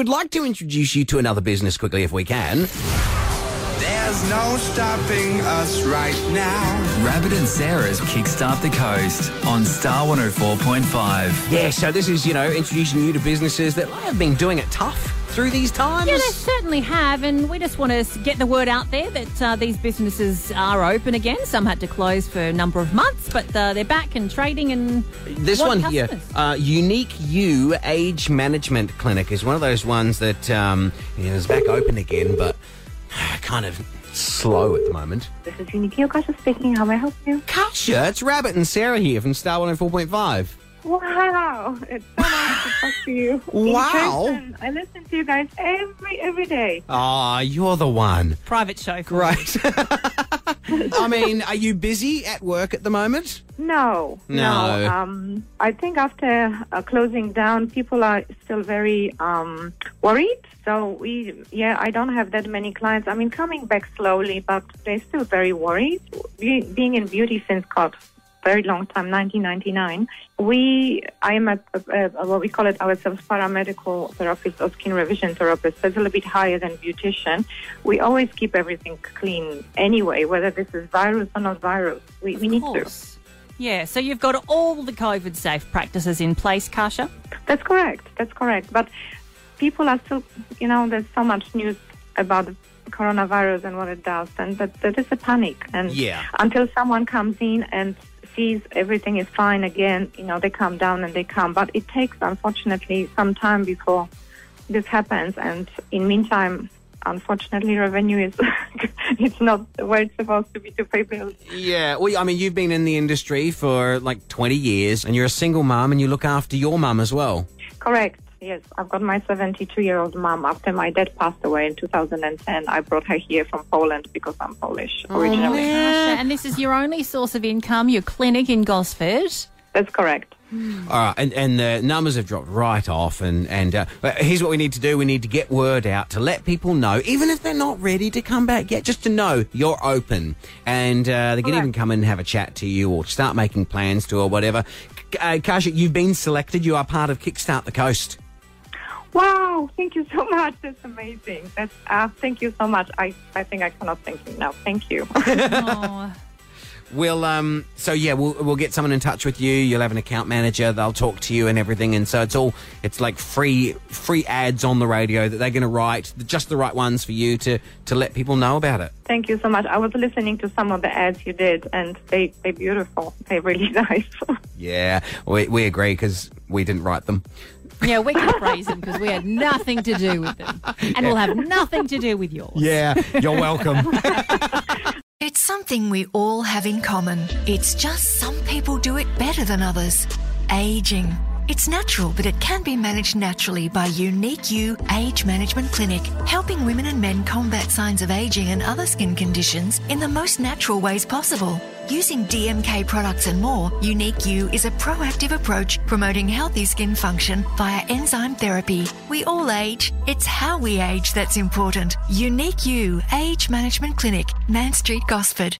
we'd like to introduce you to another business quickly if we can. There's no stopping us right now. Rabbit and Sarah's Kickstart the Coast on Star 104.5. Yeah, so this is, you know, introducing you to businesses that have been doing it tough through these times. Yeah, they certainly have, and we just want to get the word out there that uh, these businesses are open again. Some had to close for a number of months, but uh, they're back and trading and This want one here, uh, Unique You Age Management Clinic, is one of those ones that um, you know, is back open again, but kind of slow at the moment. This is Unique Kasha speaking. How may I help you? Kasha, it's Rabbit and Sarah here from Star 104.5. Wow, it's so nice to talk to you. Wow. person. I listen to you guys every every day. Ah, you're the one. private show. Great. I mean, are you busy at work at the moment? No, No. Um, I think after uh, closing down, people are still very um, worried. So we, yeah, I don't have that many clients. I mean, coming back slowly, but they're still very worried. Be, being in beauty since God, very long time, 1999. We, I am a, a, a what we call it ourselves paramedical therapist or skin revision therapist. That's a little bit higher than beautician. We always keep everything clean anyway, whether this is virus or not virus. We, we need to. course. Yeah, so you've got all the COVID safe practices in place, Kasha. That's correct. That's correct. But people are still, you know, there's so much news about the coronavirus and what it does, and that there is a panic. And Yeah. until someone comes in and sees everything is fine again, you know, they come down and they come. But it takes, unfortunately, some time before this happens. And in meantime, unfortunately, revenue is it's not where it's supposed to be to pay bills. Yeah, well, I mean, you've been in the industry for like 20 years and you're a single mum and you look after your mum as well. Correct. Yes, I've got my 72 year old mom. After my dad passed away in 2010, I brought her here from Poland because I'm Polish originally. Kasha, and this is your only source of income, your clinic in Gosford. That's correct. All right, and, and the numbers have dropped right off. And, and uh, here's what we need to do we need to get word out to let people know, even if they're not ready to come back yet, just to know you're open. And uh, they can even come in and have a chat to you or start making plans to or whatever. K- Uh, Kasha, you've been selected. You are part of Kickstart the Coast. Wow, thank you so much. That's amazing. That's uh, thank you so much. I, I think I cannot thank you now. Thank you. We'll um so yeah we'll we'll get someone in touch with you. You'll have an account manager. They'll talk to you and everything. And so it's all it's like free free ads on the radio that they're going to write just the right ones for you to to let people know about it. thank you so much. I was listening to some of the ads you did, and they they beautiful. They're really nice. Yeah, we we agree because we didn't write them. Yeah, we can praise them because we had nothing to do with them. And we'll have nothing to do with yours. Yeah, you're welcome. It's something we all have in common. It's just some people do it better than others. Aging. It's natural, but it can be managed naturally by Unique You Age Management Clinic, helping women and men combat signs of aging and other skin conditions in the most natural ways possible. Using DMK products and more, Unique You is a proactive approach promoting healthy skin function via enzyme therapy. We all age. It's how we age that's important. Unique You Age Management Clinic, Mann Street, Gosford.